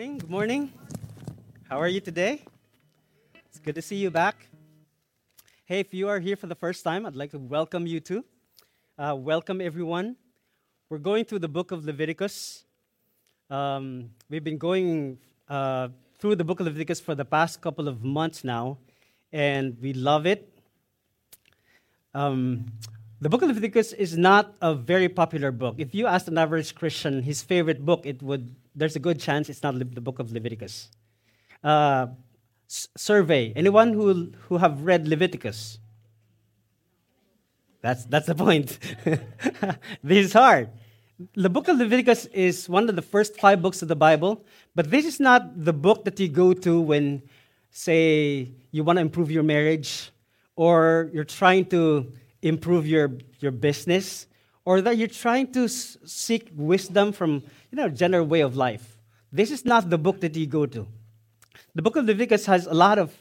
morning. Good morning. How are you today? It's good to see you back. Hey, if you are here for the first time, I'd like to welcome you too. Uh, welcome, everyone. We're going through the book of Leviticus. Um, we've been going uh, through the book of Leviticus for the past couple of months now, and we love it. Um, the book of Leviticus is not a very popular book. If you ask an average Christian his favorite book, it would there's a good chance it's not the book of Leviticus. Uh, s- survey anyone who who have read Leviticus. That's that's the point. this is hard. The book of Leviticus is one of the first five books of the Bible, but this is not the book that you go to when, say, you want to improve your marriage, or you're trying to improve your, your business, or that you're trying to s- seek wisdom from you know general way of life. This is not the book that you go to. The book of Leviticus has a lot of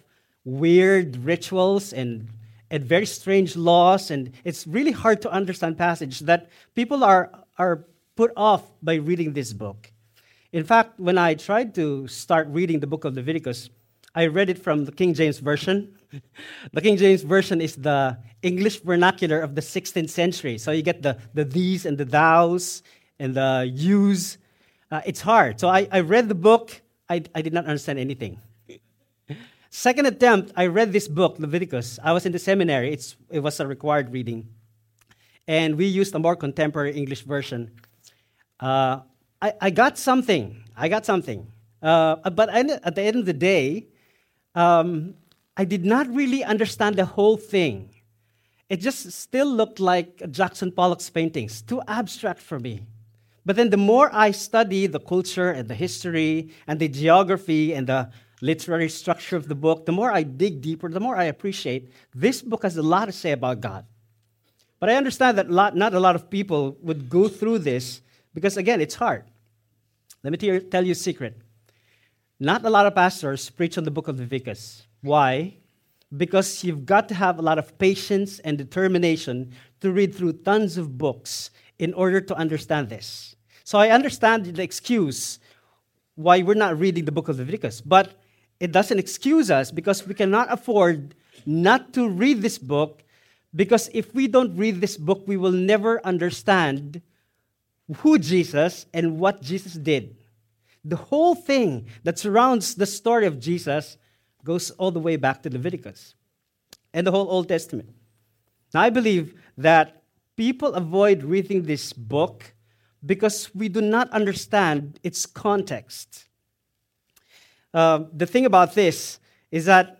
weird rituals and, and very strange laws, and it's really hard to understand passage that people are, are put off by reading this book. In fact, when I tried to start reading the book of Leviticus, I read it from the King James Version. the King James Version is the English vernacular of the 16th century. So you get the, the these and the thous and the yous. Uh, it's hard. So I, I read the book, I, I did not understand anything. Second attempt, I read this book, Leviticus. I was in the seminary, it's, it was a required reading. And we used a more contemporary English version. Uh, I, I got something. I got something. Uh, but at the end of the day, um, I did not really understand the whole thing. It just still looked like Jackson Pollock's paintings, too abstract for me. But then the more I study the culture and the history and the geography and the literary structure of the book, the more I dig deeper, the more I appreciate this book has a lot to say about God. But I understand that not a lot of people would go through this because, again, it's hard. Let me tell you a secret. Not a lot of pastors preach on the book of Leviticus. Why? Because you've got to have a lot of patience and determination to read through tons of books in order to understand this. So I understand the excuse why we're not reading the book of Leviticus, but it doesn't excuse us because we cannot afford not to read this book because if we don't read this book, we will never understand who Jesus and what Jesus did. The whole thing that surrounds the story of Jesus goes all the way back to Leviticus and the whole Old Testament. Now, I believe that people avoid reading this book because we do not understand its context. Uh, the thing about this is that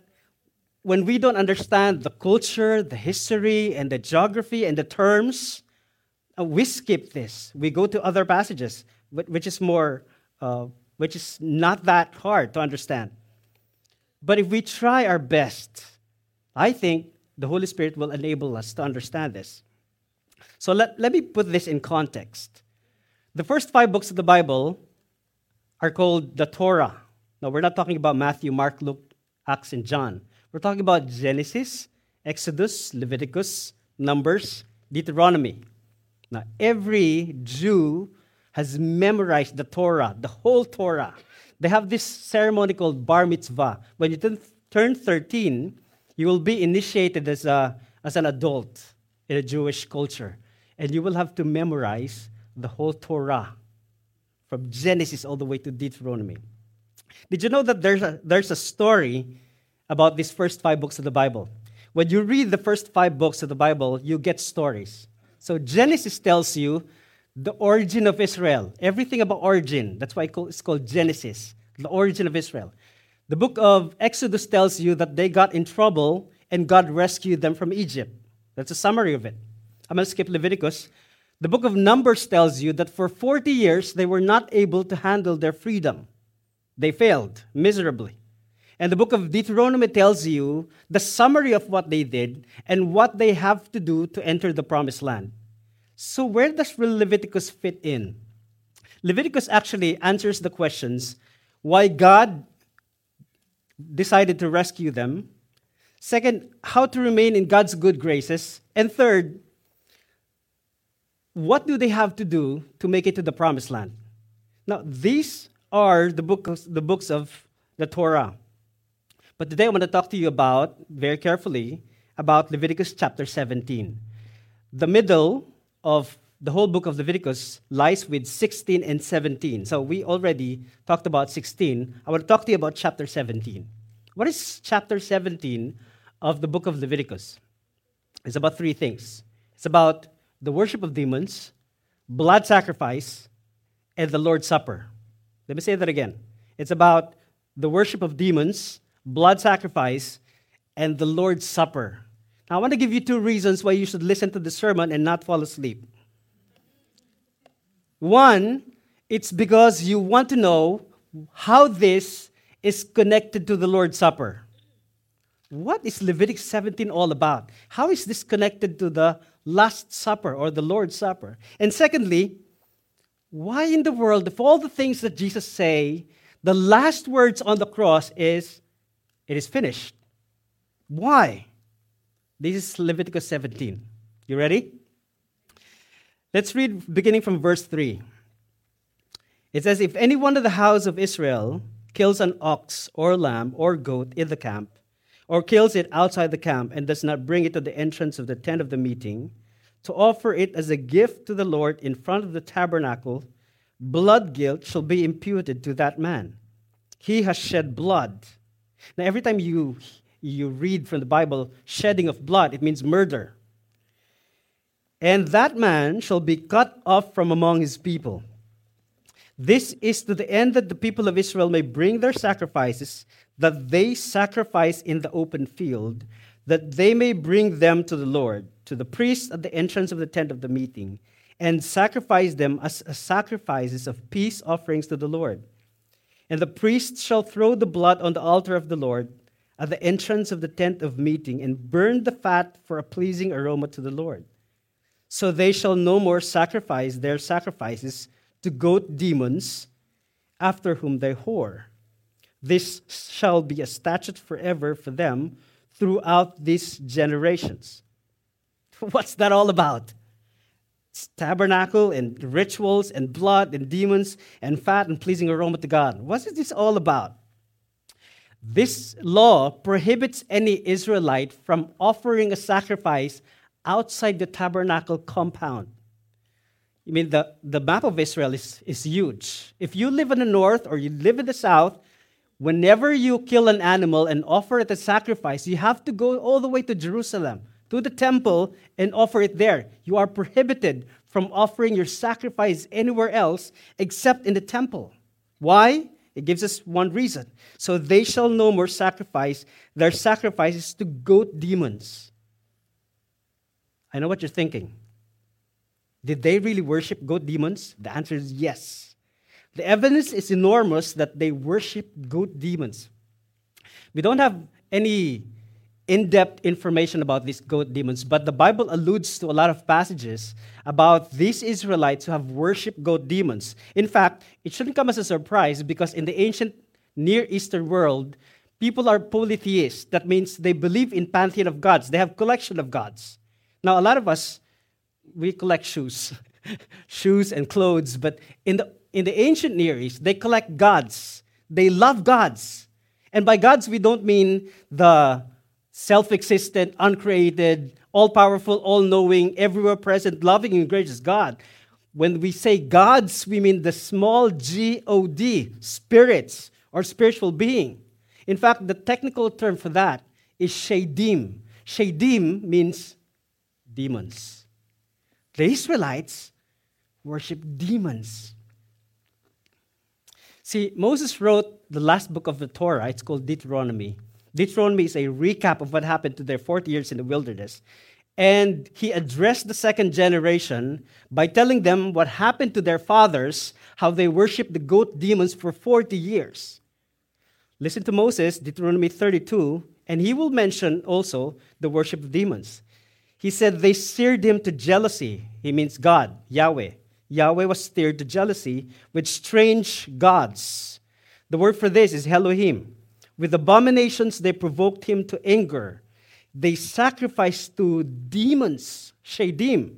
when we don't understand the culture, the history, and the geography and the terms, uh, we skip this. We go to other passages, which is more, uh, which is not that hard to understand. But if we try our best, I think the Holy Spirit will enable us to understand this. So let, let me put this in context. The first five books of the Bible are called the Torah. Now, we're not talking about Matthew, Mark, Luke, Acts, and John. We're talking about Genesis, Exodus, Leviticus, Numbers, Deuteronomy. Now, every Jew has memorized the Torah, the whole Torah. They have this ceremony called bar mitzvah. When you turn 13, you will be initiated as, a, as an adult in a Jewish culture. And you will have to memorize the whole Torah from Genesis all the way to Deuteronomy. Did you know that there's a, there's a story about these first five books of the Bible? When you read the first five books of the Bible, you get stories. So Genesis tells you the origin of Israel, everything about origin. That's why it's called Genesis, the origin of Israel. The book of Exodus tells you that they got in trouble and God rescued them from Egypt. That's a summary of it. I'm going to skip Leviticus. The book of Numbers tells you that for 40 years they were not able to handle their freedom. They failed miserably. And the book of Deuteronomy tells you the summary of what they did and what they have to do to enter the promised land. So, where does Leviticus fit in? Leviticus actually answers the questions why God decided to rescue them. Second, how to remain in God's good graces. And third, what do they have to do to make it to the promised land? Now, these are the, books, the books of the Torah. But today I want to talk to you about, very carefully, about Leviticus chapter 17. The middle of the whole book of Leviticus lies with 16 and 17. So we already talked about 16. I want to talk to you about chapter 17. What is chapter 17 of the book of Leviticus? It's about three things it's about the worship of demons, blood sacrifice, and the Lord's Supper. Let me say that again. It's about the worship of demons, blood sacrifice, and the Lord's Supper. I want to give you two reasons why you should listen to the sermon and not fall asleep. One, it's because you want to know how this is connected to the Lord's Supper. What is Leviticus 17 all about? How is this connected to the Last Supper or the Lord's Supper? And secondly, why in the world, of all the things that Jesus say, the last words on the cross is, it is finished. Why? This is Leviticus 17. You ready? Let's read beginning from verse 3. It says, If any one of the house of Israel kills an ox or lamb or goat in the camp, or kills it outside the camp and does not bring it to the entrance of the tent of the meeting, to offer it as a gift to the Lord in front of the tabernacle, blood guilt shall be imputed to that man. He has shed blood. Now, every time you, you read from the Bible, shedding of blood, it means murder. And that man shall be cut off from among his people. This is to the end that the people of Israel may bring their sacrifices that they sacrifice in the open field, that they may bring them to the Lord, to the priest at the entrance of the tent of the meeting, and sacrifice them as sacrifices of peace offerings to the Lord. And the priest shall throw the blood on the altar of the Lord at the entrance of the tent of meeting, and burn the fat for a pleasing aroma to the Lord. So they shall no more sacrifice their sacrifices to goat demons after whom they whore this shall be a statute forever for them throughout these generations. What's that all about? It's tabernacle and rituals and blood and demons and fat and pleasing aroma to God. What is this all about? This law prohibits any Israelite from offering a sacrifice outside the tabernacle compound. I mean, the, the map of Israel is, is huge. If you live in the north or you live in the south, whenever you kill an animal and offer it a sacrifice, you have to go all the way to Jerusalem, to the temple, and offer it there. You are prohibited from offering your sacrifice anywhere else except in the temple. Why? It gives us one reason. So they shall no more sacrifice their sacrifices to goat demons. I know what you're thinking. Did they really worship goat demons? The answer is yes. The evidence is enormous that they worship goat demons. We don't have any in depth information about these goat demons, but the Bible alludes to a lot of passages about these Israelites who have worshiped goat demons. In fact, it shouldn't come as a surprise because in the ancient Near Eastern world, people are polytheists. That means they believe in pantheon of gods. They have collection of gods. Now, a lot of us, we collect shoes, shoes and clothes, but in the in the ancient Near East, they collect gods. They love gods. And by gods, we don't mean the self existent, uncreated, all powerful, all knowing, everywhere present, loving, and gracious God. When we say gods, we mean the small g o d, spirits or spiritual being. In fact, the technical term for that is shadim. Shadim means demons. The Israelites worship demons. See, Moses wrote the last book of the Torah. It's called Deuteronomy. Deuteronomy is a recap of what happened to their 40 years in the wilderness. And he addressed the second generation by telling them what happened to their fathers, how they worshiped the goat demons for 40 years. Listen to Moses, Deuteronomy 32, and he will mention also the worship of demons. He said they stirred him to jealousy. He means God, Yahweh. Yahweh was stirred to jealousy with strange gods. The word for this is Elohim. With abominations, they provoked him to anger. They sacrificed to demons, Shadim,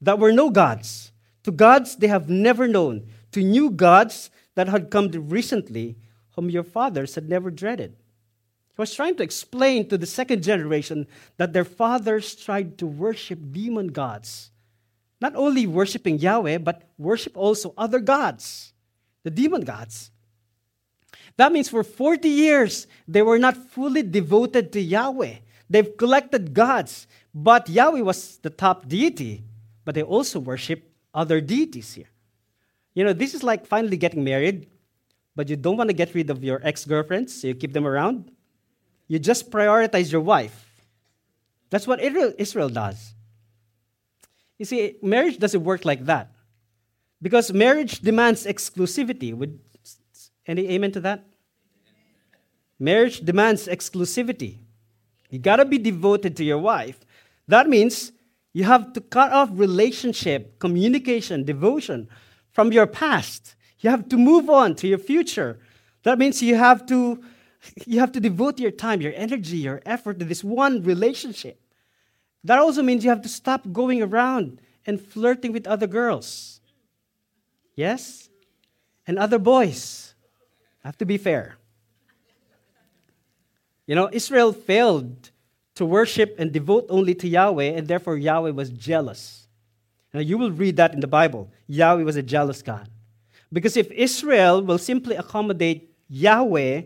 that were no gods, to gods they have never known, to new gods that had come recently, whom your fathers had never dreaded. He was trying to explain to the second generation that their fathers tried to worship demon gods. Not only worshiping Yahweh, but worship also other gods, the demon gods. That means for 40 years, they were not fully devoted to Yahweh. They've collected gods, but Yahweh was the top deity, but they also worship other deities here. You know, this is like finally getting married, but you don't want to get rid of your ex girlfriends, so you keep them around. You just prioritize your wife. That's what Israel does. You see, marriage doesn't work like that. Because marriage demands exclusivity. Any amen to that? Marriage demands exclusivity. You gotta be devoted to your wife. That means you have to cut off relationship, communication, devotion from your past. You have to move on to your future. That means you have to you have to devote your time, your energy, your effort to this one relationship. That also means you have to stop going around and flirting with other girls. Yes? And other boys. I have to be fair. You know, Israel failed to worship and devote only to Yahweh, and therefore Yahweh was jealous. Now, you will read that in the Bible. Yahweh was a jealous God. Because if Israel will simply accommodate Yahweh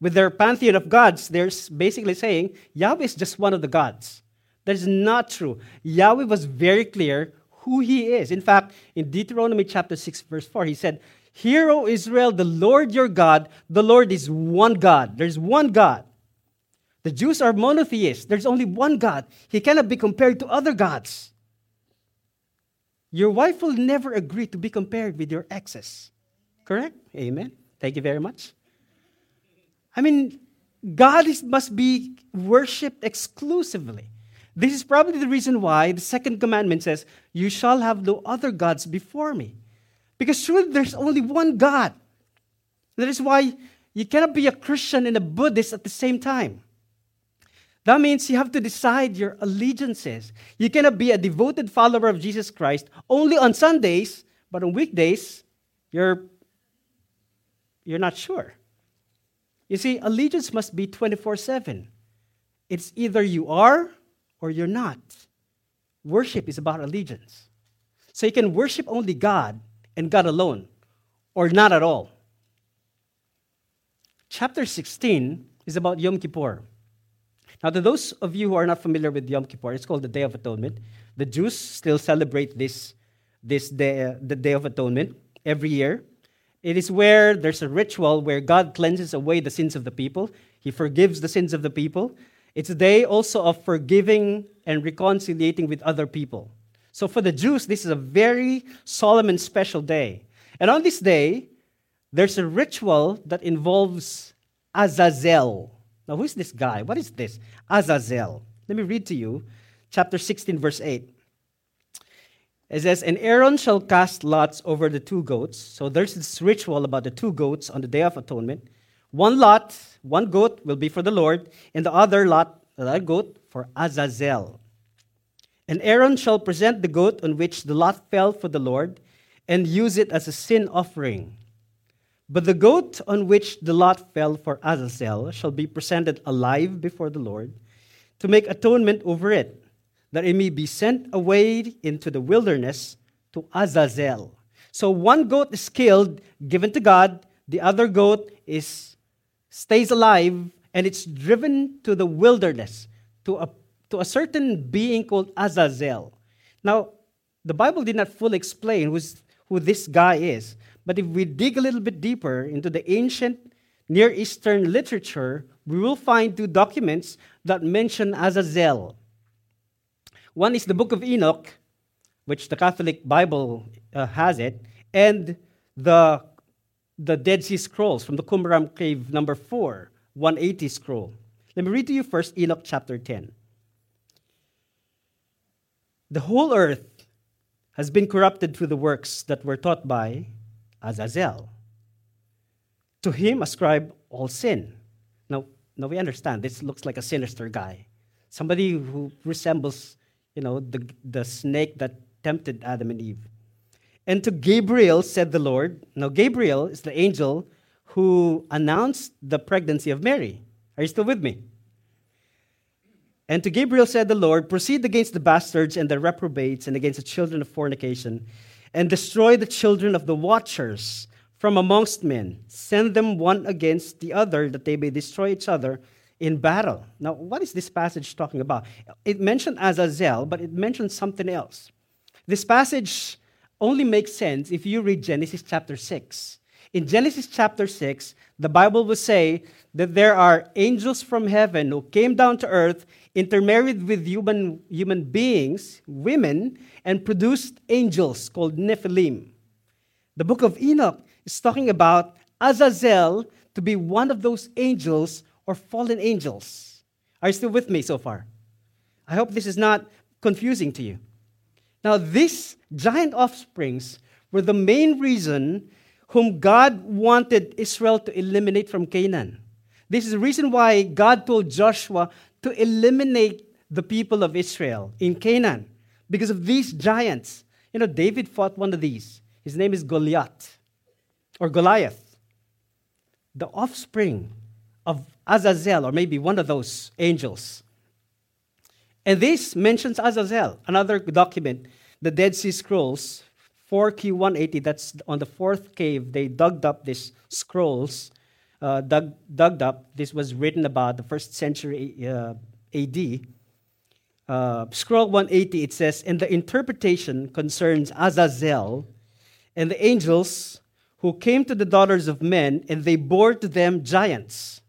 with their pantheon of gods, they're basically saying Yahweh is just one of the gods. That is not true. Yahweh was very clear who he is. In fact, in Deuteronomy chapter 6, verse 4, he said, Hear, O Israel, the Lord your God, the Lord is one God. There's one God. The Jews are monotheists. There's only one God. He cannot be compared to other gods. Your wife will never agree to be compared with your exes. Correct? Amen. Thank you very much. I mean, God is, must be worshipped exclusively. This is probably the reason why the second commandment says, You shall have no other gods before me. Because truly, there's only one God. That is why you cannot be a Christian and a Buddhist at the same time. That means you have to decide your allegiances. You cannot be a devoted follower of Jesus Christ only on Sundays, but on weekdays, you're, you're not sure. You see, allegiance must be 24 7. It's either you are or you're not. Worship is about allegiance. So you can worship only God and God alone, or not at all. Chapter 16 is about Yom Kippur. Now, to those of you who are not familiar with Yom Kippur, it's called the Day of Atonement. The Jews still celebrate this, this day, uh, the Day of Atonement every year. It is where there's a ritual where God cleanses away the sins of the people. He forgives the sins of the people. It's a day also of forgiving and reconciliating with other people. So for the Jews, this is a very solemn and special day. And on this day, there's a ritual that involves Azazel. Now, who is this guy? What is this? Azazel. Let me read to you chapter 16, verse 8. It says, And Aaron shall cast lots over the two goats. So there's this ritual about the two goats on the Day of Atonement. One lot, one goat will be for the Lord, and the other lot, that goat, for Azazel. And Aaron shall present the goat on which the lot fell for the Lord, and use it as a sin offering. But the goat on which the lot fell for Azazel shall be presented alive before the Lord to make atonement over it, that it may be sent away into the wilderness to Azazel. So one goat is killed, given to God, the other goat is stays alive, and it's driven to the wilderness, to a, to a certain being called Azazel. Now, the Bible did not fully explain who this guy is. But if we dig a little bit deeper into the ancient Near Eastern literature, we will find two documents that mention Azazel. One is the Book of Enoch, which the Catholic Bible uh, has it, and the, the Dead Sea Scrolls from the Qumran Cave number 4, 180 scroll. Let me read to you first Enoch chapter 10. The whole earth has been corrupted through the works that were taught by Azazel. To him ascribe all sin. Now, now we understand this looks like a sinister guy. Somebody who resembles, you know, the, the snake that tempted Adam and Eve. And to Gabriel said the Lord. Now, Gabriel is the angel who announced the pregnancy of Mary. Are you still with me? And to Gabriel said the Lord, Proceed against the bastards and the reprobates and against the children of fornication, and destroy the children of the watchers from amongst men. Send them one against the other, that they may destroy each other in battle. Now, what is this passage talking about? It mentioned Azazel, but it mentions something else. This passage only makes sense if you read Genesis chapter 6. In Genesis chapter 6, the Bible will say that there are angels from heaven who came down to earth, intermarried with human, human beings, women, and produced angels called Nephilim. The book of Enoch is talking about Azazel to be one of those angels or fallen angels. Are you still with me so far? I hope this is not confusing to you. Now, these giant offsprings were the main reason whom God wanted Israel to eliminate from Canaan. This is the reason why God told Joshua to eliminate the people of Israel in Canaan because of these giants. You know, David fought one of these. His name is Goliath or Goliath. The offspring of Azazel, or maybe one of those angels. And this mentions Azazel, another document, the Dead Sea Scrolls, 4Q180, that's on the fourth cave. They dug up these scrolls, uh, dug, dug up. This was written about the first century uh, AD. Uh, scroll 180, it says, And the interpretation concerns Azazel and the angels who came to the daughters of men, and they bore to them giants.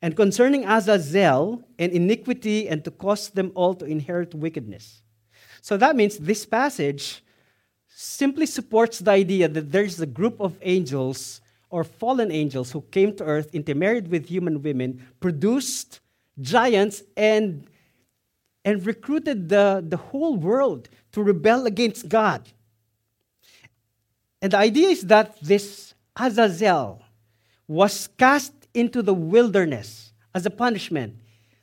And concerning Azazel and iniquity, and to cause them all to inherit wickedness. So that means this passage simply supports the idea that there's a group of angels or fallen angels who came to earth, intermarried with human women, produced giants, and, and recruited the, the whole world to rebel against God. And the idea is that this Azazel was cast into the wilderness as a punishment.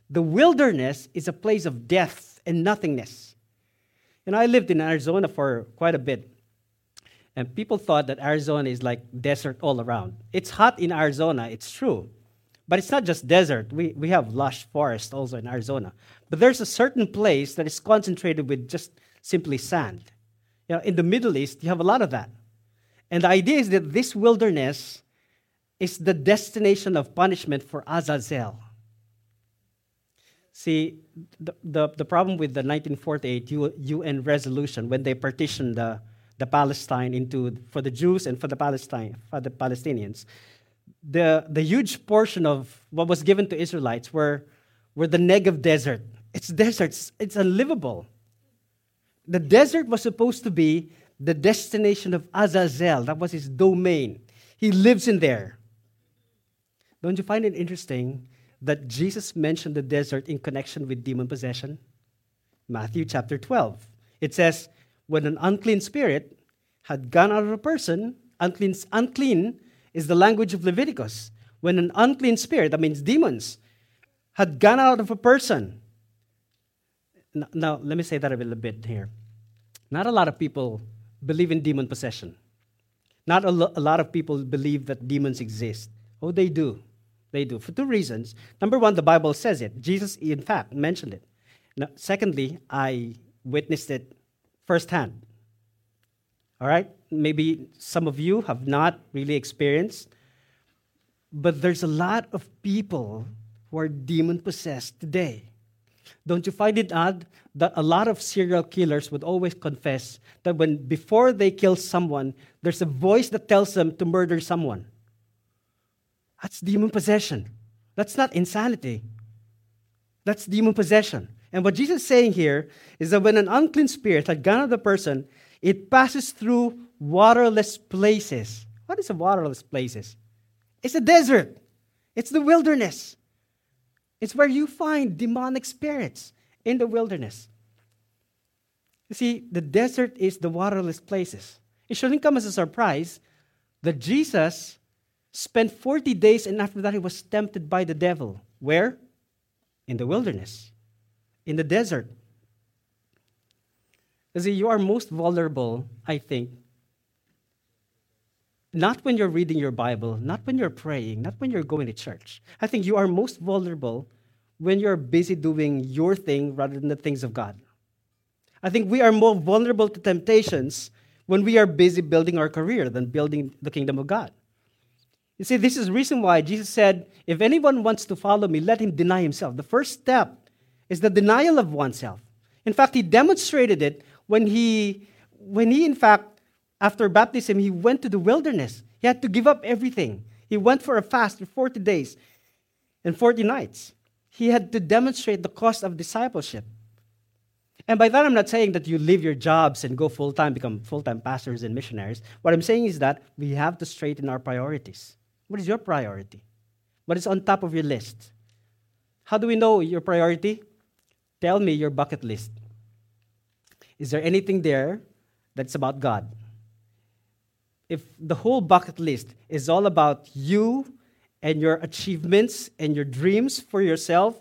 The wilderness is a place of death and nothingness. And I lived in Arizona for quite a bit. And people thought that Arizona is like desert all around. It's hot in Arizona, it's true. But it's not just desert. We, we have lush forest also in Arizona. But there's a certain place that is concentrated with just simply sand. You know, in the Middle East, you have a lot of that. And the idea is that this wilderness is the destination of punishment for Azazel. See, the, the, the problem with the 1948 UN resolution when they partitioned the, the Palestine into for the Jews and for the Palestine for the Palestinians, the, the huge portion of what was given to Israelites were, were the Negev desert. It's deserts, it's unlivable. The desert was supposed to be the destination of Azazel. That was his domain. He lives in there. Don't you find it interesting that Jesus mentioned the desert in connection with demon possession? Matthew chapter 12. It says, When an unclean spirit had gone out of a person, unclean, unclean is the language of Leviticus. When an unclean spirit, that means demons, had gone out of a person. Now, let me say that a little bit here. Not a lot of people believe in demon possession. Not a, lo- a lot of people believe that demons exist. Oh, they do. They do for two reasons. Number one, the Bible says it. Jesus, in fact, mentioned it. Now, secondly, I witnessed it firsthand. All right? Maybe some of you have not really experienced, but there's a lot of people who are demon possessed today. Don't you find it odd that a lot of serial killers would always confess that when before they kill someone, there's a voice that tells them to murder someone? That's demon possession. That's not insanity. That's demon possession. And what Jesus is saying here is that when an unclean spirit had gone out of the person, it passes through waterless places. What is a waterless places? It's a desert. It's the wilderness. It's where you find demonic spirits in the wilderness. You see, the desert is the waterless places. It shouldn't come as a surprise that Jesus spent 40 days, and after that, he was tempted by the devil. Where? In the wilderness, in the desert. You see, you are most vulnerable, I think, not when you're reading your Bible, not when you're praying, not when you're going to church. I think you are most vulnerable when you're busy doing your thing rather than the things of God. I think we are more vulnerable to temptations when we are busy building our career than building the kingdom of God. You see, this is the reason why Jesus said, If anyone wants to follow me, let him deny himself. The first step is the denial of oneself. In fact, he demonstrated it when he, when he, in fact, after baptism, he went to the wilderness. He had to give up everything. He went for a fast for 40 days and 40 nights. He had to demonstrate the cost of discipleship. And by that, I'm not saying that you leave your jobs and go full time, become full time pastors and missionaries. What I'm saying is that we have to straighten our priorities. What is your priority? What is on top of your list? How do we know your priority? Tell me your bucket list. Is there anything there that's about God? If the whole bucket list is all about you and your achievements and your dreams for yourself,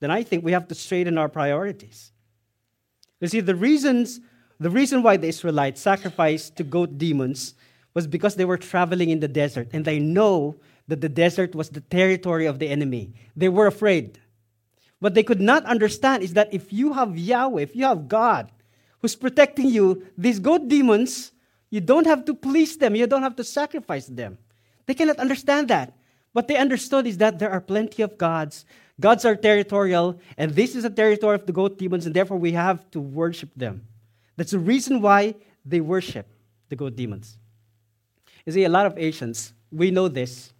then I think we have to straighten our priorities. You see, the reasons the reason why the Israelites sacrificed to goat demons was because they were traveling in the desert and they know that the desert was the territory of the enemy. They were afraid. What they could not understand is that if you have Yahweh, if you have God who's protecting you, these goat demons, you don't have to please them, you don't have to sacrifice them. They cannot understand that. What they understood is that there are plenty of gods. Gods are territorial, and this is a territory of the goat demons, and therefore we have to worship them. That's the reason why they worship the goat demons. You see, a lot of Asians, we know this.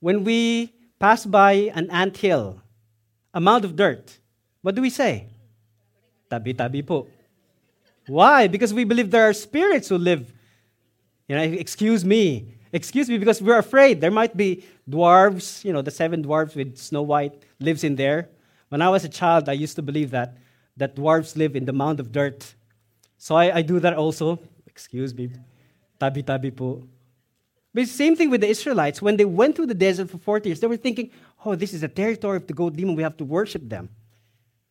When we pass by an ant hill, a mound of dirt, what do we say? Tabi tabi po. Why? Because we believe there are spirits who live. You know, excuse me. Excuse me, because we're afraid. There might be dwarves, you know, the seven dwarves with Snow White lives in there. When I was a child, I used to believe that, that dwarves live in the mound of dirt. So I, I do that also. Excuse me. Tabi tabi po. But the same thing with the Israelites. When they went through the desert for 40 years, they were thinking, oh, this is a territory of the goat demon. We have to worship them.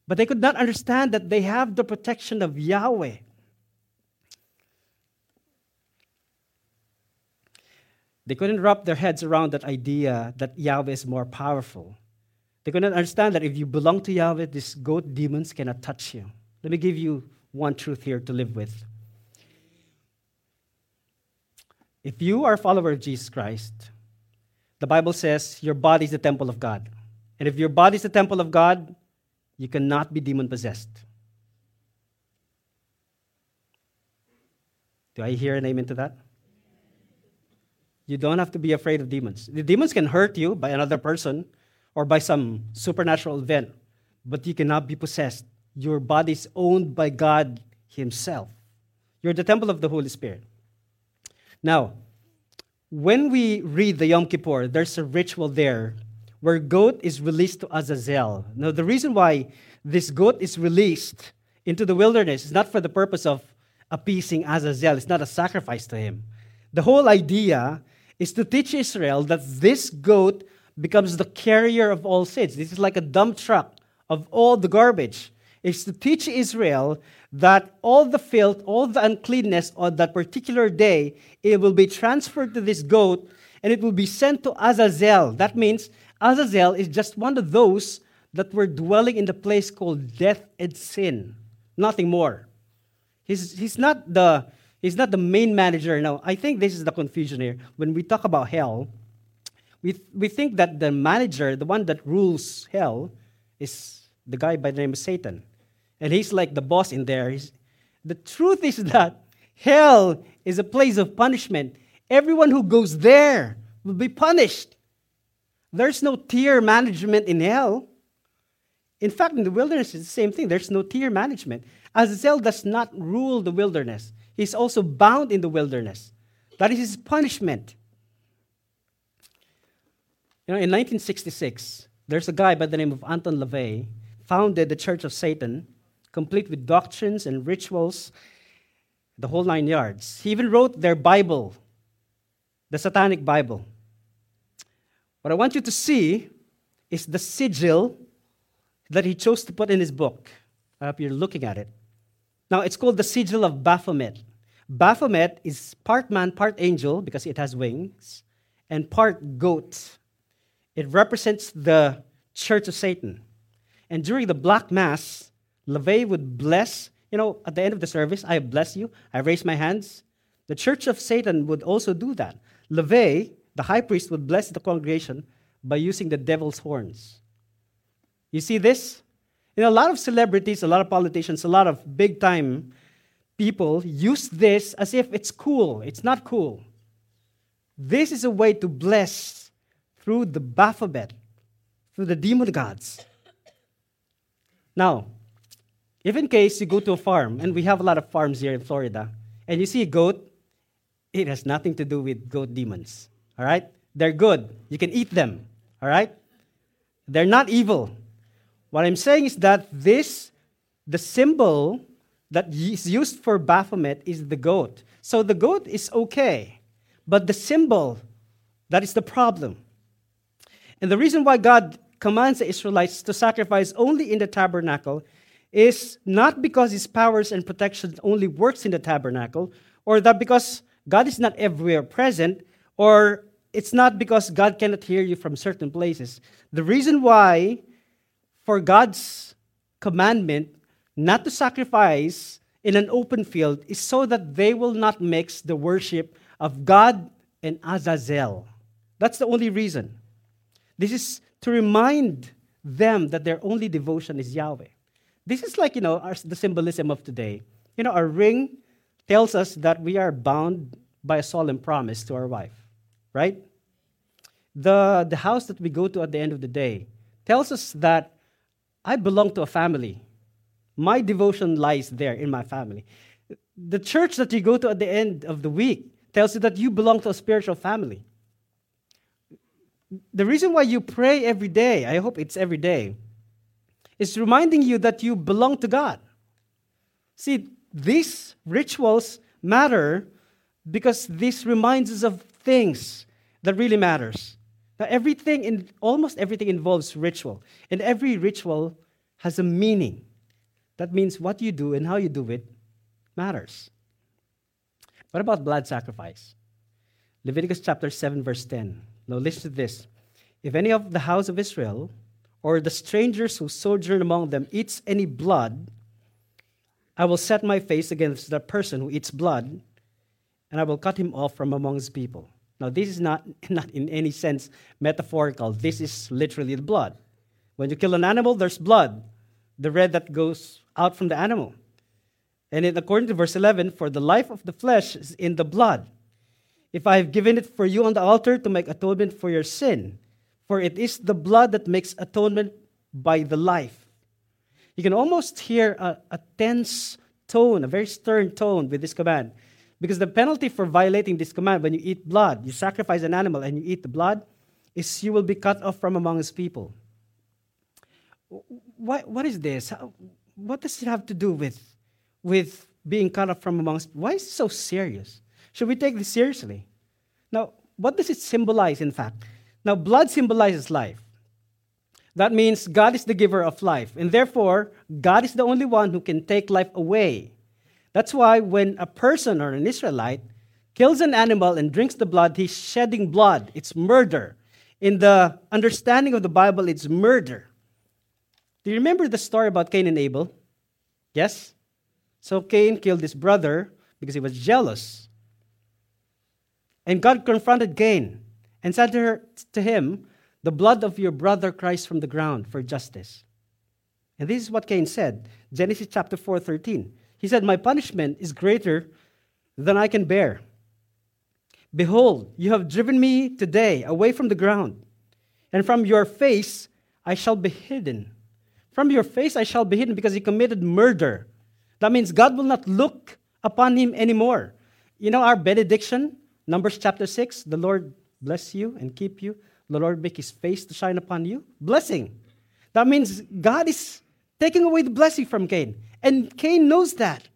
But they could not understand that they have the protection of Yahweh. They couldn't wrap their heads around that idea that Yahweh is more powerful. They couldn't understand that if you belong to Yahweh, these goat demons cannot touch you. Let me give you one truth here to live with. If you are a follower of Jesus Christ, the Bible says your body is the temple of God. And if your body is the temple of God, you cannot be demon possessed. Do I hear an amen to that? You don't have to be afraid of demons. The demons can hurt you by another person or by some supernatural event, but you cannot be possessed. Your body is owned by God Himself. You're the temple of the Holy Spirit. Now, when we read the Yom Kippur, there's a ritual there where goat is released to Azazel. Now, the reason why this goat is released into the wilderness is not for the purpose of appeasing Azazel, it's not a sacrifice to him. The whole idea is to teach Israel that this goat becomes the carrier of all sins. This is like a dump truck of all the garbage. It's to teach Israel that all the filth, all the uncleanness on that particular day, it will be transferred to this goat and it will be sent to Azazel. That means Azazel is just one of those that were dwelling in the place called death and sin, nothing more. He's, he's, not the, he's not the main manager. Now, I think this is the confusion here. When we talk about hell, we, we think that the manager, the one that rules hell, is the guy by the name of Satan and he's like the boss in there. He's, the truth is that hell is a place of punishment. Everyone who goes there will be punished. There's no tier management in hell. In fact, in the wilderness, it's the same thing. There's no tier management. Azazel does not rule the wilderness, he's also bound in the wilderness. That is his punishment. You know, in 1966, there's a guy by the name of Anton LaVey founded the Church of Satan complete with doctrines and rituals, the whole nine yards. He even wrote their Bible, the Satanic Bible. What I want you to see is the sigil that he chose to put in his book. I hope you're looking at it. Now, it's called the sigil of Baphomet. Baphomet is part man, part angel because it has wings, and part goat. It represents the church of Satan. And during the Black Mass, LaVey would bless, you know, at the end of the service, I bless you, I raise my hands. The church of Satan would also do that. LaVey, the high priest, would bless the congregation by using the devil's horns. You see this? You know, a lot of celebrities, a lot of politicians, a lot of big time people use this as if it's cool. It's not cool. This is a way to bless through the Baphomet, through the demon gods. Now, if in case you go to a farm, and we have a lot of farms here in Florida, and you see a goat, it has nothing to do with goat demons. All right? They're good. You can eat them. All right? They're not evil. What I'm saying is that this, the symbol that is used for Baphomet is the goat. So the goat is okay, but the symbol, that is the problem. And the reason why God commands the Israelites to sacrifice only in the tabernacle is not because his powers and protection only works in the tabernacle, or that because God is not everywhere present, or it's not because God cannot hear you from certain places. The reason why, for God's commandment not to sacrifice in an open field, is so that they will not mix the worship of God and Azazel. That's the only reason. This is to remind them that their only devotion is Yahweh. This is like, you know, our, the symbolism of today. You know, our ring tells us that we are bound by a solemn promise to our wife, right? The, the house that we go to at the end of the day tells us that I belong to a family. My devotion lies there in my family. The church that you go to at the end of the week tells you that you belong to a spiritual family. The reason why you pray every day, I hope it's every day, is reminding you that you belong to God. See, these rituals matter because this reminds us of things that really matters. Now, everything in almost everything involves ritual, and every ritual has a meaning. That means what you do and how you do it matters. What about blood sacrifice? Leviticus chapter 7, verse 10. Now, listen to this. If any of the house of Israel or the strangers who sojourn among them eats any blood, I will set my face against that person who eats blood, and I will cut him off from among his people. Now, this is not, not in any sense metaphorical. This is literally the blood. When you kill an animal, there's blood, the red that goes out from the animal. And in, according to verse 11, for the life of the flesh is in the blood. If I have given it for you on the altar to make atonement for your sin, for it is the blood that makes atonement by the life. You can almost hear a, a tense tone, a very stern tone with this command. Because the penalty for violating this command, when you eat blood, you sacrifice an animal and you eat the blood, is you will be cut off from among his people. What, what is this? What does it have to do with, with being cut off from amongst? Why is it so serious? Should we take this seriously? Now, what does it symbolize, in fact? Now, blood symbolizes life. That means God is the giver of life, and therefore, God is the only one who can take life away. That's why when a person or an Israelite kills an animal and drinks the blood, he's shedding blood. It's murder. In the understanding of the Bible, it's murder. Do you remember the story about Cain and Abel? Yes? So Cain killed his brother because he was jealous. And God confronted Cain and said to, her, to him, The blood of your brother cries from the ground for justice. And this is what Cain said Genesis chapter 4 13. He said, My punishment is greater than I can bear. Behold, you have driven me today away from the ground, and from your face I shall be hidden. From your face I shall be hidden because he committed murder. That means God will not look upon him anymore. You know our benediction, Numbers chapter 6, the Lord bless you and keep you. The Lord make his face to shine upon you. Blessing. That means God is taking away the blessing from Cain. And Cain knows that.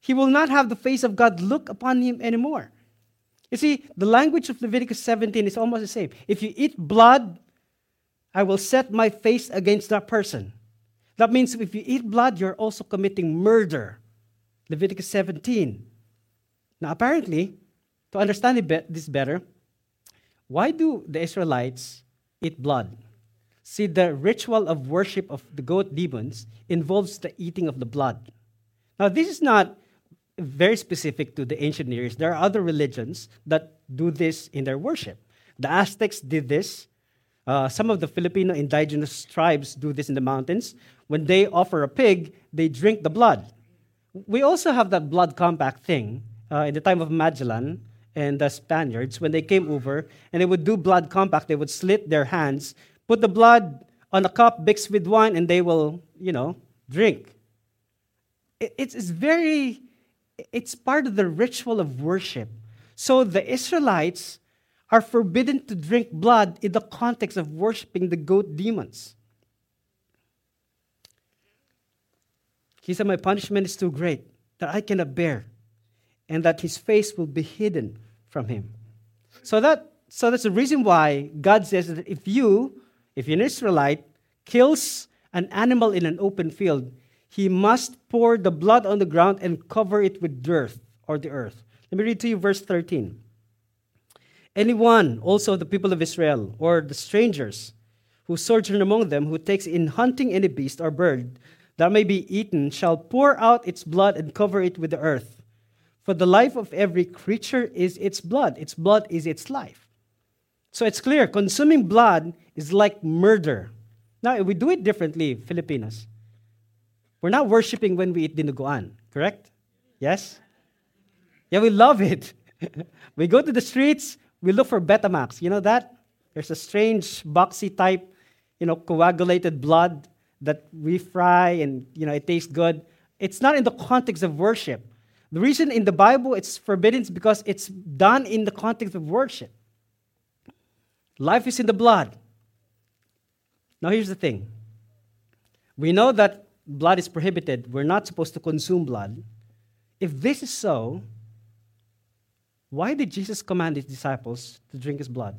He will not have the face of God look upon him anymore. You see, the language of Leviticus 17 is almost the same. If you eat blood, I will set my face against that person. That means if you eat blood, you're also committing murder. Leviticus 17. Now, apparently, to understand this better, why do the Israelites eat blood? See, the ritual of worship of the goat demons involves the eating of the blood. Now, this is not very specific to the ancient Near East. There are other religions that do this in their worship. The Aztecs did this. Uh, some of the Filipino indigenous tribes do this in the mountains. When they offer a pig, they drink the blood. We also have that blood compact thing uh, in the time of Magellan and the Spaniards. When they came over and they would do blood compact, they would slit their hands, put the blood on a cup mixed with wine, and they will, you know, drink. It's, very, it's part of the ritual of worship. So the Israelites are forbidden to drink blood in the context of worshiping the goat demons. He said, My punishment is too great that I cannot bear, and that his face will be hidden from him. So that so that's the reason why God says that if you, if an Israelite, kills an animal in an open field, he must pour the blood on the ground and cover it with dirt or the earth. Let me read to you verse 13. Anyone, also the people of Israel, or the strangers who sojourn among them, who takes in hunting any beast or bird that may be eaten, shall pour out its blood and cover it with the earth. For the life of every creature is its blood, its blood is its life. So it's clear, consuming blood is like murder. Now, we do it differently, Filipinos. We're not worshiping when we eat dinuguan, correct? Yes? Yeah, we love it. we go to the streets, we look for Betamax. You know that? There's a strange boxy type, you know, coagulated blood that we fry and, you know, it tastes good. It's not in the context of worship. The reason in the Bible it's forbidden is because it's done in the context of worship. Life is in the blood. Now, here's the thing we know that blood is prohibited, we're not supposed to consume blood. If this is so, why did Jesus command his disciples to drink his blood?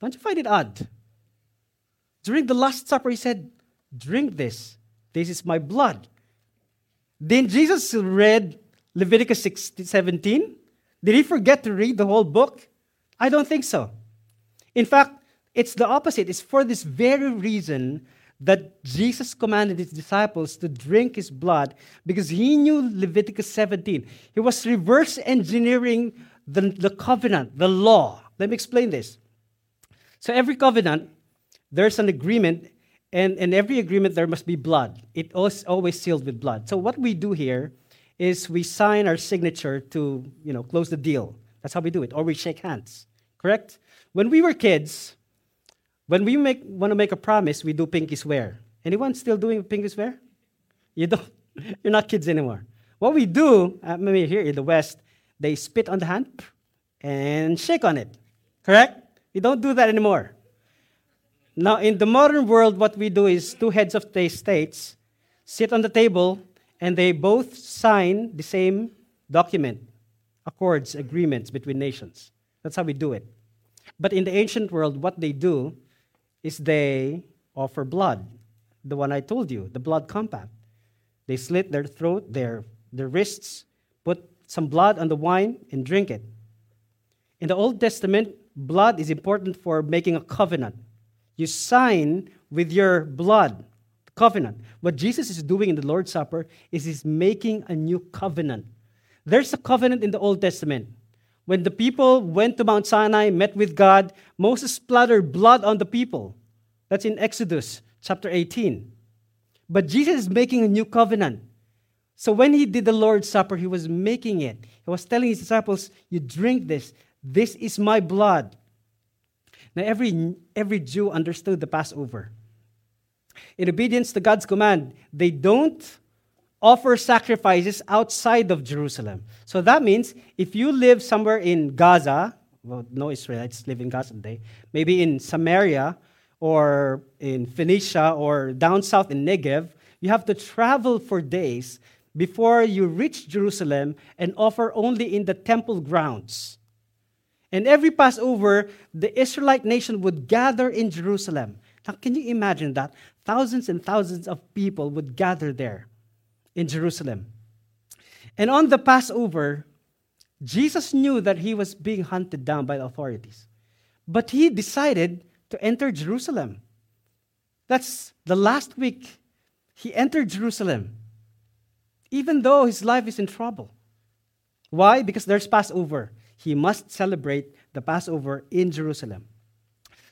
Don't you find it odd? During the Last Supper, he said, Drink this. This is my blood. Then Jesus read Leviticus 16, 17? Did he forget to read the whole book? I don't think so. In fact, it's the opposite. It's for this very reason that Jesus commanded his disciples to drink his blood because he knew Leviticus 17. He was reverse engineering the, the covenant, the law. Let me explain this. So, every covenant, there's an agreement, and in every agreement, there must be blood. It always sealed with blood. So, what we do here is we sign our signature to you know, close the deal. That's how we do it, or we shake hands. Correct? When we were kids, when we make, want to make a promise, we do pinky swear. Anyone still doing pinky swear? You don't. You're not kids anymore. What we do, uh, maybe here in the West, they spit on the hand and shake on it. Correct? We don't do that anymore. Now, in the modern world, what we do is two heads of the states sit on the table and they both sign the same document, accords, agreements between nations. That's how we do it. But in the ancient world, what they do is they offer blood. The one I told you, the blood compact. They slit their throat, their, their wrists, put some blood on the wine, and drink it. In the Old Testament, blood is important for making a covenant. You sign with your blood, covenant. What Jesus is doing in the Lord's Supper is he's making a new covenant. There's a covenant in the Old Testament. When the people went to Mount Sinai, met with God, Moses splattered blood on the people. That's in Exodus chapter 18. But Jesus is making a new covenant. So when he did the Lord's Supper, he was making it. He was telling his disciples, You drink this. This is my blood. Now, every, every Jew understood the Passover. In obedience to God's command, they don't offer sacrifices outside of Jerusalem. So that means if you live somewhere in Gaza, well, no Israelites live in Gaza today, maybe in Samaria or in Phoenicia or down south in Negev, you have to travel for days before you reach Jerusalem and offer only in the temple grounds. And every Passover, the Israelite nation would gather in Jerusalem. Now, can you imagine that? Thousands and thousands of people would gather there in Jerusalem. And on the Passover, Jesus knew that he was being hunted down by the authorities, but he decided to enter Jerusalem. That's the last week he entered Jerusalem, even though his life is in trouble. Why? Because there's Passover. He must celebrate the Passover in Jerusalem.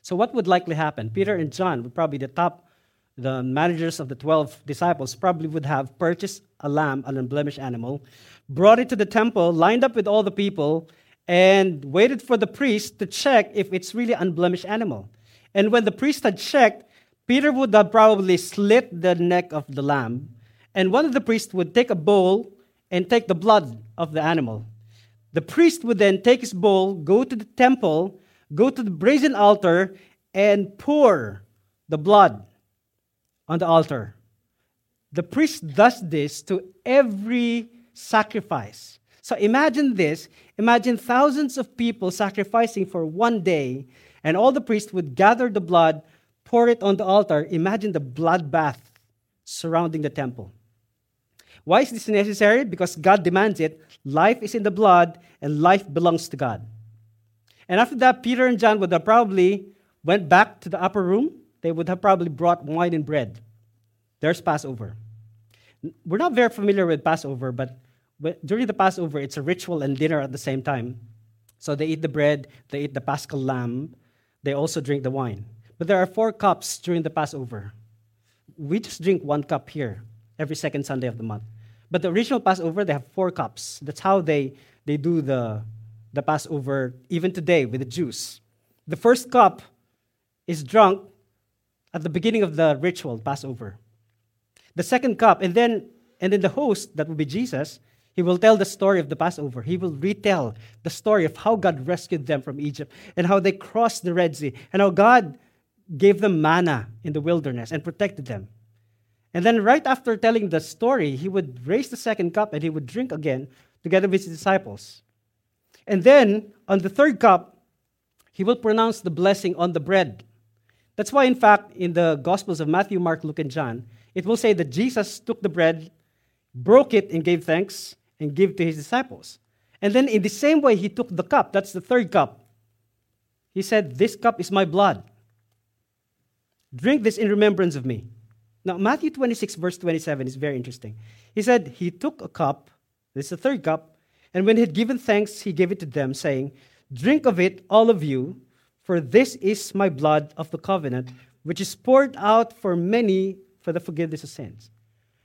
So, what would likely happen? Peter and John would probably the top, the managers of the 12 disciples, probably would have purchased a lamb, an unblemished animal, brought it to the temple, lined up with all the people, and waited for the priest to check if it's really unblemished animal. And when the priest had checked, Peter would have probably slit the neck of the lamb, and one of the priests would take a bowl and take the blood of the animal. The priest would then take his bowl, go to the temple, go to the brazen altar, and pour the blood on the altar. The priest does this to every sacrifice. So imagine this imagine thousands of people sacrificing for one day, and all the priests would gather the blood, pour it on the altar. Imagine the bloodbath surrounding the temple. Why is this necessary? Because God demands it. Life is in the blood, and life belongs to God. And after that, Peter and John would have probably went back to the upper room. They would have probably brought wine and bread. There's Passover. We're not very familiar with Passover, but during the Passover, it's a ritual and dinner at the same time. So they eat the bread, they eat the paschal lamb, they also drink the wine. But there are four cups during the Passover. We just drink one cup here every second Sunday of the month. But the original Passover, they have four cups. That's how they, they do the, the Passover even today with the Jews. The first cup is drunk at the beginning of the ritual, Passover. The second cup, and then and then the host, that will be Jesus, he will tell the story of the Passover. He will retell the story of how God rescued them from Egypt and how they crossed the Red Sea and how God gave them manna in the wilderness and protected them. And then, right after telling the story, he would raise the second cup and he would drink again together with his disciples. And then, on the third cup, he will pronounce the blessing on the bread. That's why, in fact, in the Gospels of Matthew, Mark, Luke, and John, it will say that Jesus took the bread, broke it, and gave thanks and gave to his disciples. And then in the same way, he took the cup. That's the third cup. He said, This cup is my blood. Drink this in remembrance of me. Now, Matthew 26, verse 27 is very interesting. He said, He took a cup, this is the third cup, and when he had given thanks, he gave it to them, saying, Drink of it, all of you, for this is my blood of the covenant, which is poured out for many for the forgiveness of sins.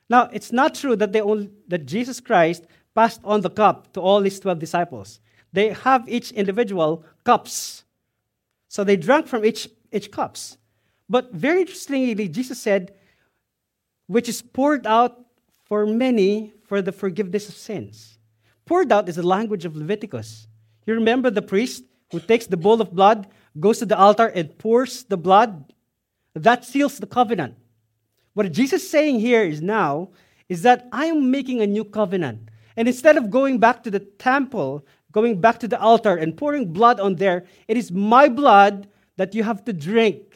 Now, it's not true that, they only, that Jesus Christ passed on the cup to all his 12 disciples. They have each individual cups. So they drank from each, each cups. But very interestingly, Jesus said, which is poured out for many for the forgiveness of sins. Poured out is the language of Leviticus. You remember the priest who takes the bowl of blood, goes to the altar, and pours the blood? That seals the covenant. What Jesus is saying here is now is that I am making a new covenant. And instead of going back to the temple, going back to the altar and pouring blood on there, it is my blood that you have to drink.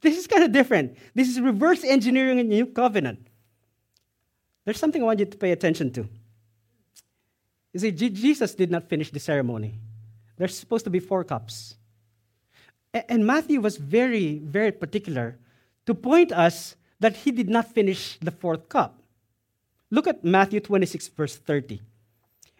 This is kind of different. This is reverse engineering a new covenant. There's something I want you to pay attention to. You see, Jesus did not finish the ceremony. There's supposed to be four cups. And Matthew was very, very particular to point us that he did not finish the fourth cup. Look at Matthew 26, verse 30.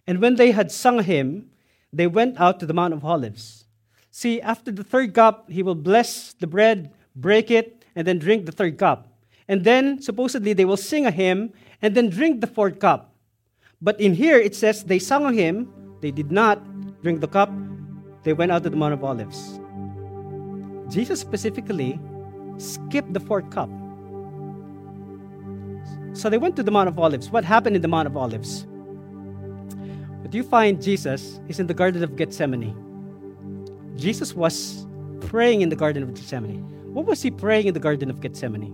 And when they had sung hymn, they went out to the Mount of Olives. See, after the third cup, he will bless the bread, break it, and then drink the third cup. And then, supposedly, they will sing a hymn and then drink the fourth cup. But in here, it says they sung a hymn, they did not drink the cup, they went out to the Mount of Olives. Jesus specifically skipped the fourth cup so they went to the Mount of Olives. What happened in the Mount of Olives? But you find Jesus is in the Garden of Gethsemane. Jesus was praying in the Garden of Gethsemane. What was he praying in the Garden of Gethsemane?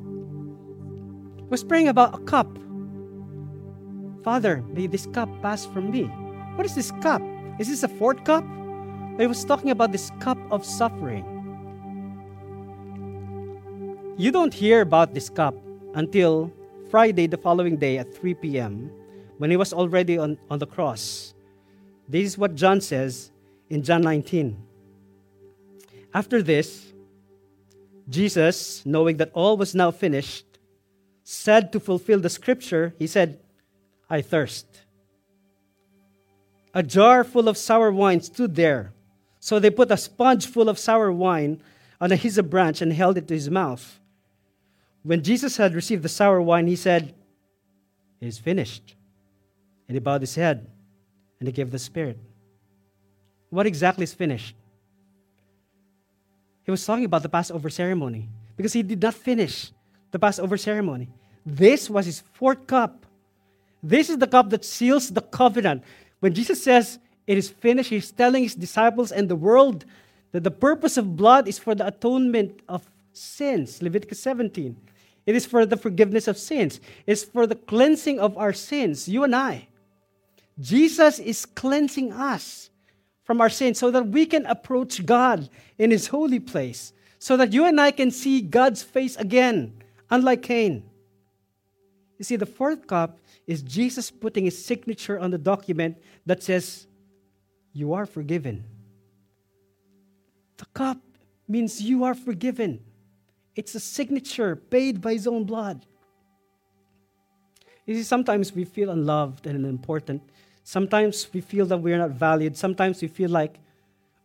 He was praying about a cup. Father, may this cup pass from me. What is this cup? Is this a fourth cup? He was talking about this cup of suffering. You don't hear about this cup until Friday, the following day at 3 p.m., when he was already on, on the cross, This is what John says in John 19. After this, Jesus, knowing that all was now finished, said to fulfill the scripture, He said, I thirst. A jar full of sour wine stood there. So they put a sponge full of sour wine on a hyssop branch and held it to his mouth. When Jesus had received the sour wine, he said, It is finished. And he bowed his head and he gave the Spirit. What exactly is finished? He was talking about the Passover ceremony because he did not finish the Passover ceremony. This was his fourth cup. This is the cup that seals the covenant. When Jesus says it is finished, he's telling his disciples and the world that the purpose of blood is for the atonement of sins. Leviticus 17. It is for the forgiveness of sins, it's for the cleansing of our sins, you and I. Jesus is cleansing us from our sins so that we can approach God in his holy place, so that you and I can see God's face again, unlike Cain. You see, the fourth cup is Jesus putting his signature on the document that says, You are forgiven. The cup means you are forgiven. It's a signature paid by his own blood. You see, sometimes we feel unloved and unimportant. Sometimes we feel that we're not valued. Sometimes we feel like,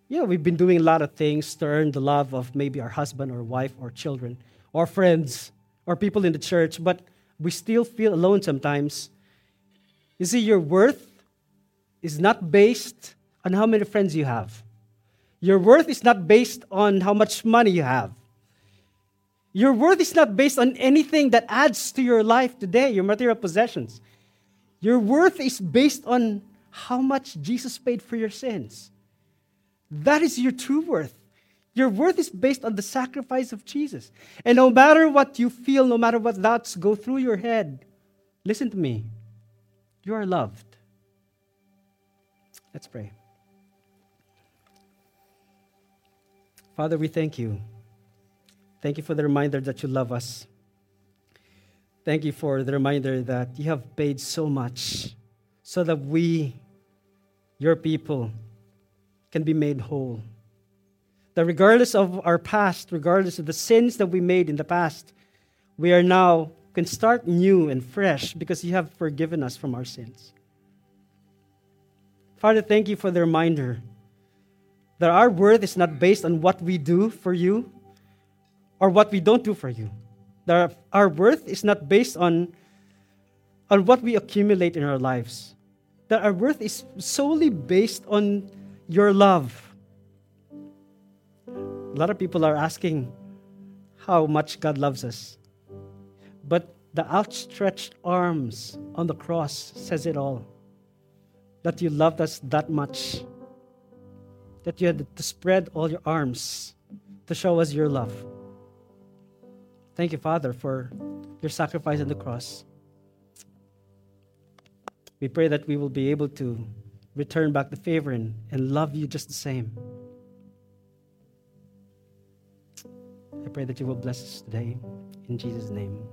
know, we've been doing a lot of things to earn the love of maybe our husband or wife or children or friends or people in the church, but we still feel alone sometimes. You see, your worth is not based on how many friends you have. Your worth is not based on how much money you have. Your worth is not based on anything that adds to your life today, your material possessions. Your worth is based on how much Jesus paid for your sins. That is your true worth. Your worth is based on the sacrifice of Jesus. And no matter what you feel, no matter what thoughts go through your head, listen to me. You are loved. Let's pray. Father, we thank you. Thank you for the reminder that you love us. Thank you for the reminder that you have paid so much so that we, your people, can be made whole. That regardless of our past, regardless of the sins that we made in the past, we are now can start new and fresh because you have forgiven us from our sins. Father, thank you for the reminder that our worth is not based on what we do for you or what we don't do for you. That our worth is not based on, on what we accumulate in our lives. That our worth is solely based on your love. A lot of people are asking how much God loves us. But the outstretched arms on the cross says it all. That you loved us that much. That you had to spread all your arms to show us your love. Thank you, Father, for your sacrifice on the cross. We pray that we will be able to return back the favor and, and love you just the same. I pray that you will bless us today. In Jesus' name.